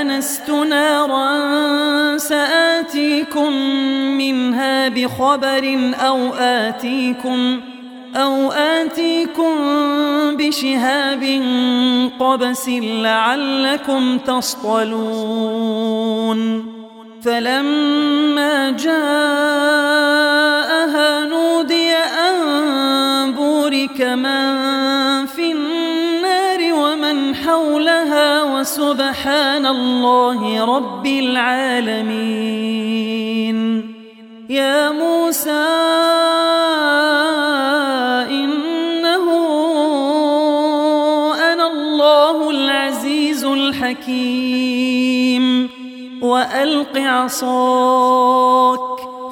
آنست نارا سآتيكم منها بخبر أو آتيكم أو آتيكم بشهاب قبس لعلكم تصطلون. فلما جاءها نودي أن بورك من وسبحان الله رب العالمين. يا موسى إنه أنا الله العزيز الحكيم. وألق عصاك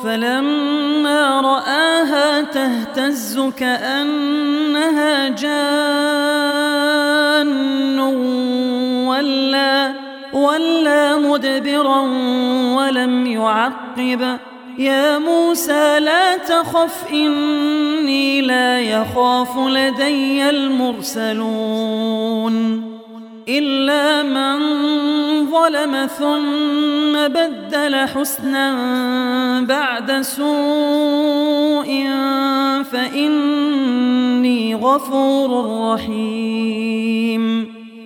فلما رآها تهتز كأنها جان. ولا مدبرا ولم يعقب. يا موسى لا تخف إني لا يخاف لدي المرسلون. إلا من ظلم ثم بدل حسنا بعد سوء فإني غفور رحيم.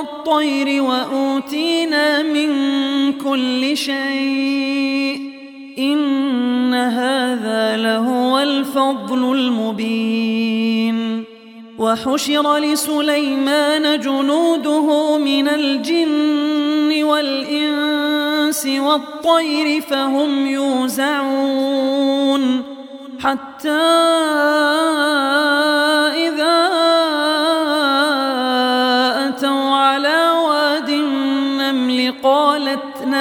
الطير وأوتينا من كل شيء. إن هذا لهو الفضل المبين. وحشر لسليمان جنوده من الجن والإنس والطير فهم يوزعون. حتى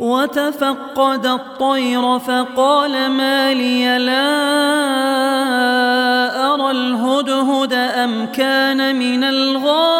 وتفقد الطير فقال ما لي لا أرى الهدهد أم كان من الغائبين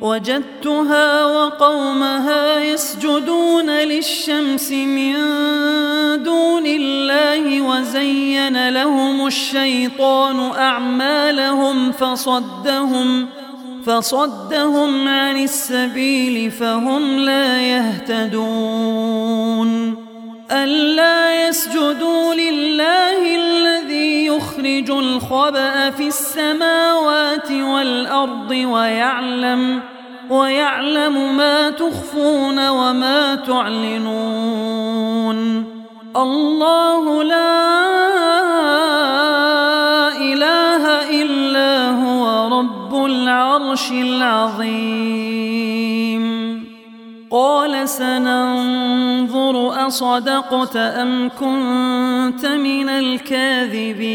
وجدتها وقومها يسجدون للشمس من دون الله وزين لهم الشيطان أعمالهم فصدهم فصدهم عن السبيل فهم لا يهتدون ألا يسجدوا لله الذي يخرج الخبأ في السماوات والأرض ويعلم ويعلم ما تخفون وما تعلنون. الله لا إله إلا هو رب العرش العظيم. قال سننظر أصدقت أم كنت من الكاذبين.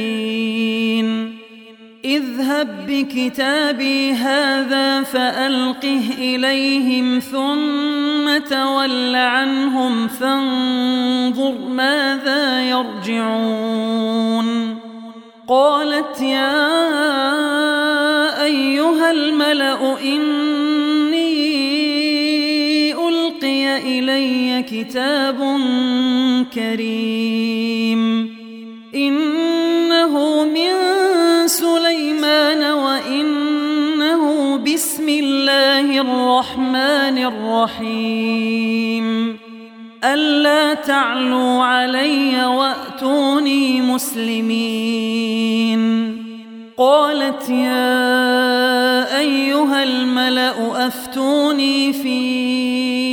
اذهب بكتابي هذا فألقه إليهم ثم تول عنهم فانظر ماذا يرجعون. قالت يا أيها الملأ إني إلي كتاب كريم. إنه من سليمان وإنه بسم الله الرحمن الرحيم. ألا تعلوا علي وأتوني مسلمين. قالت يا أيها الملأ أفتوني في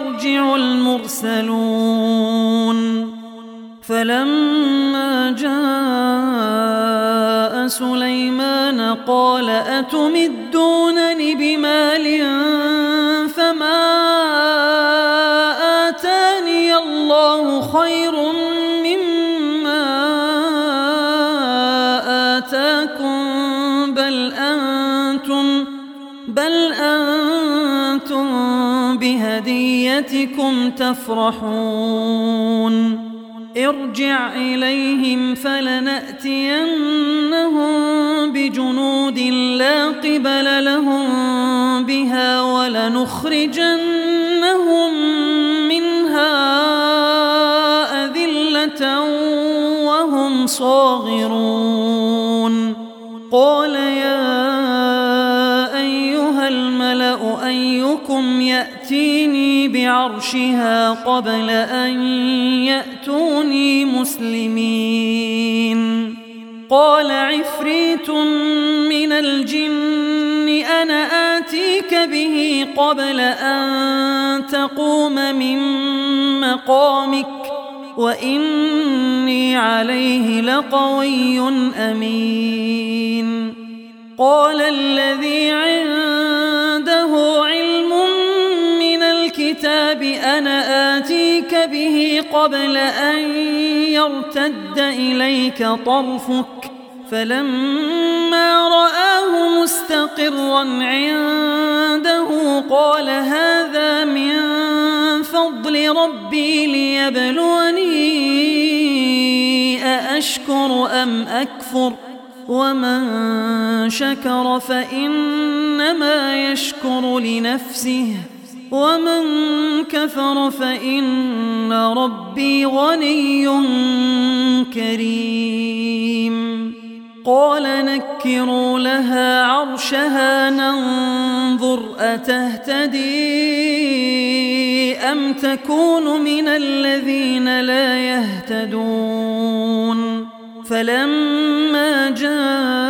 يرجع المرسلون. فلما جاء سليمان قال أتمدونني بمال فما آتاني الله خير مما آتاكم بل أنتم بل أنتم بهديتكم تفرحون. ارجع إليهم فلنأتينهم بجنود لا قبل لهم بها ولنخرجنهم منها أذلة وهم صاغرون. قال يا بعرشها قبل أن يأتوني مسلمين. قال عفريت من الجن أنا آتيك به قبل أن تقوم من مقامك وإني عليه لقوي أمين. قال الذي عنده علم أنا آتيك به قبل أن يرتد إليك طرفك فلما رآه مستقرا عنده قال هذا من فضل ربي ليبلوني أأشكر أم أكفر؟ ومن شكر فإنما يشكر لنفسه. ومن كفر فإن ربي غني كريم. قال نكروا لها عرشها ننظر أتهتدي أم تكون من الذين لا يهتدون. فلما جاءت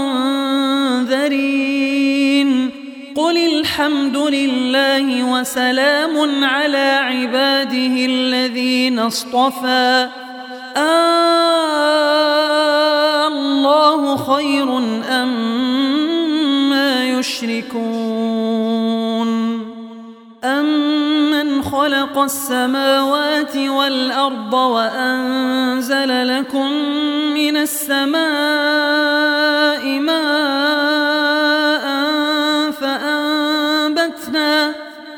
الحمد لله وسلام على عباده الذين اصطفى. آه الله خير أم ما يشركون. أمن خلق السماوات والأرض وأنزل لكم من السماء ماء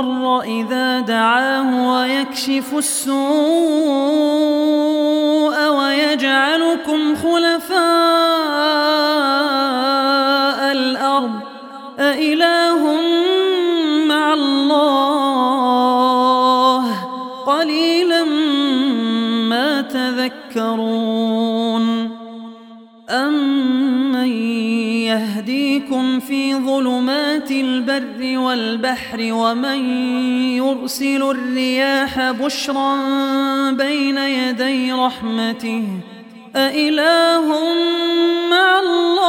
المضطر إذا دعاه ويكشف السوء ويجعلكم خلفاء البر والبحر ومن يرسل الرياح بشرا بين يدي رحمته. أإله مع الله؟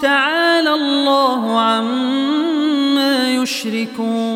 تعالى الله عما يشركون.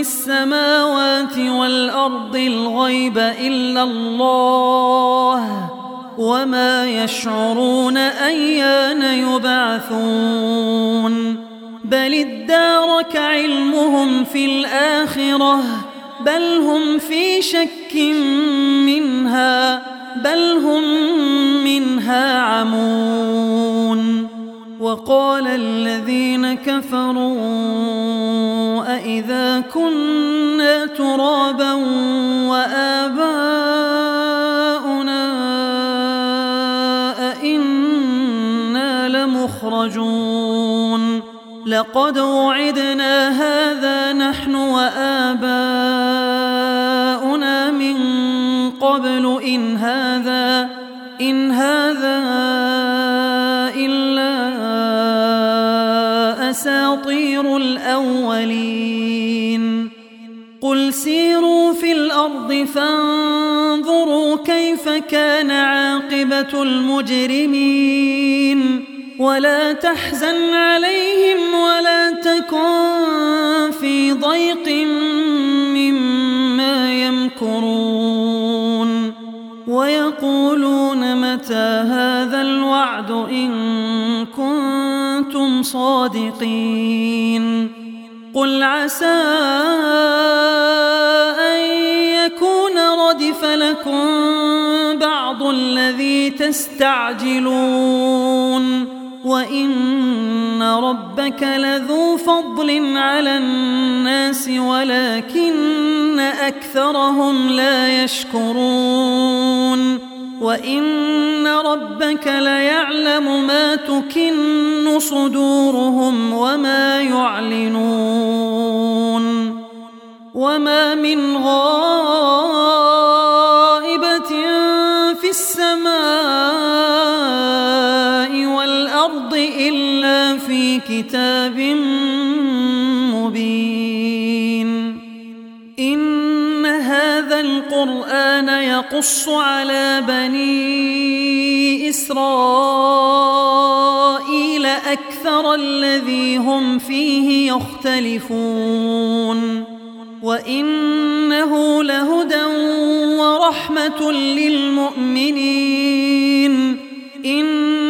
في السماوات والأرض الغيب إلا الله وما يشعرون أيان يبعثون بل ادارك علمهم في الآخرة بل هم في شك منها بل هم منها عمون وقال الذين كفروا أئذا كنا ترابا وآباؤنا أئنا لمخرجون. لقد وعدنا هذا نحن وآباؤنا من قبل إن هذا فانظروا كيف كان عاقبة المجرمين. ولا تحزن عليهم ولا تكن في ضيق مما يمكرون. ويقولون متى هذا الوعد إن كنتم صادقين. قل عسى لكم بعض الذي تستعجلون وإن ربك لذو فضل على الناس ولكن أكثرهم لا يشكرون وإن ربك ليعلم ما تكن صدورهم وما يعلنون وما من غائبة كتاب مبين. إن هذا القرآن يقص على بني إسرائيل أكثر الذي هم فيه يختلفون. وإنه لهدى ورحمة للمؤمنين. إن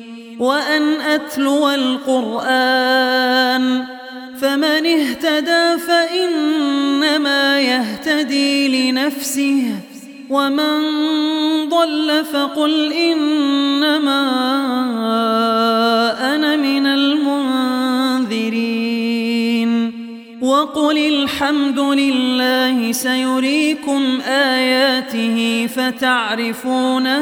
وأن أتلو القرآن فمن اهتدى فإنما يهتدي لنفسه ومن ضل فقل إنما أنا من المنذرين وقل الحمد لله سيريكم آياته فتعرفونها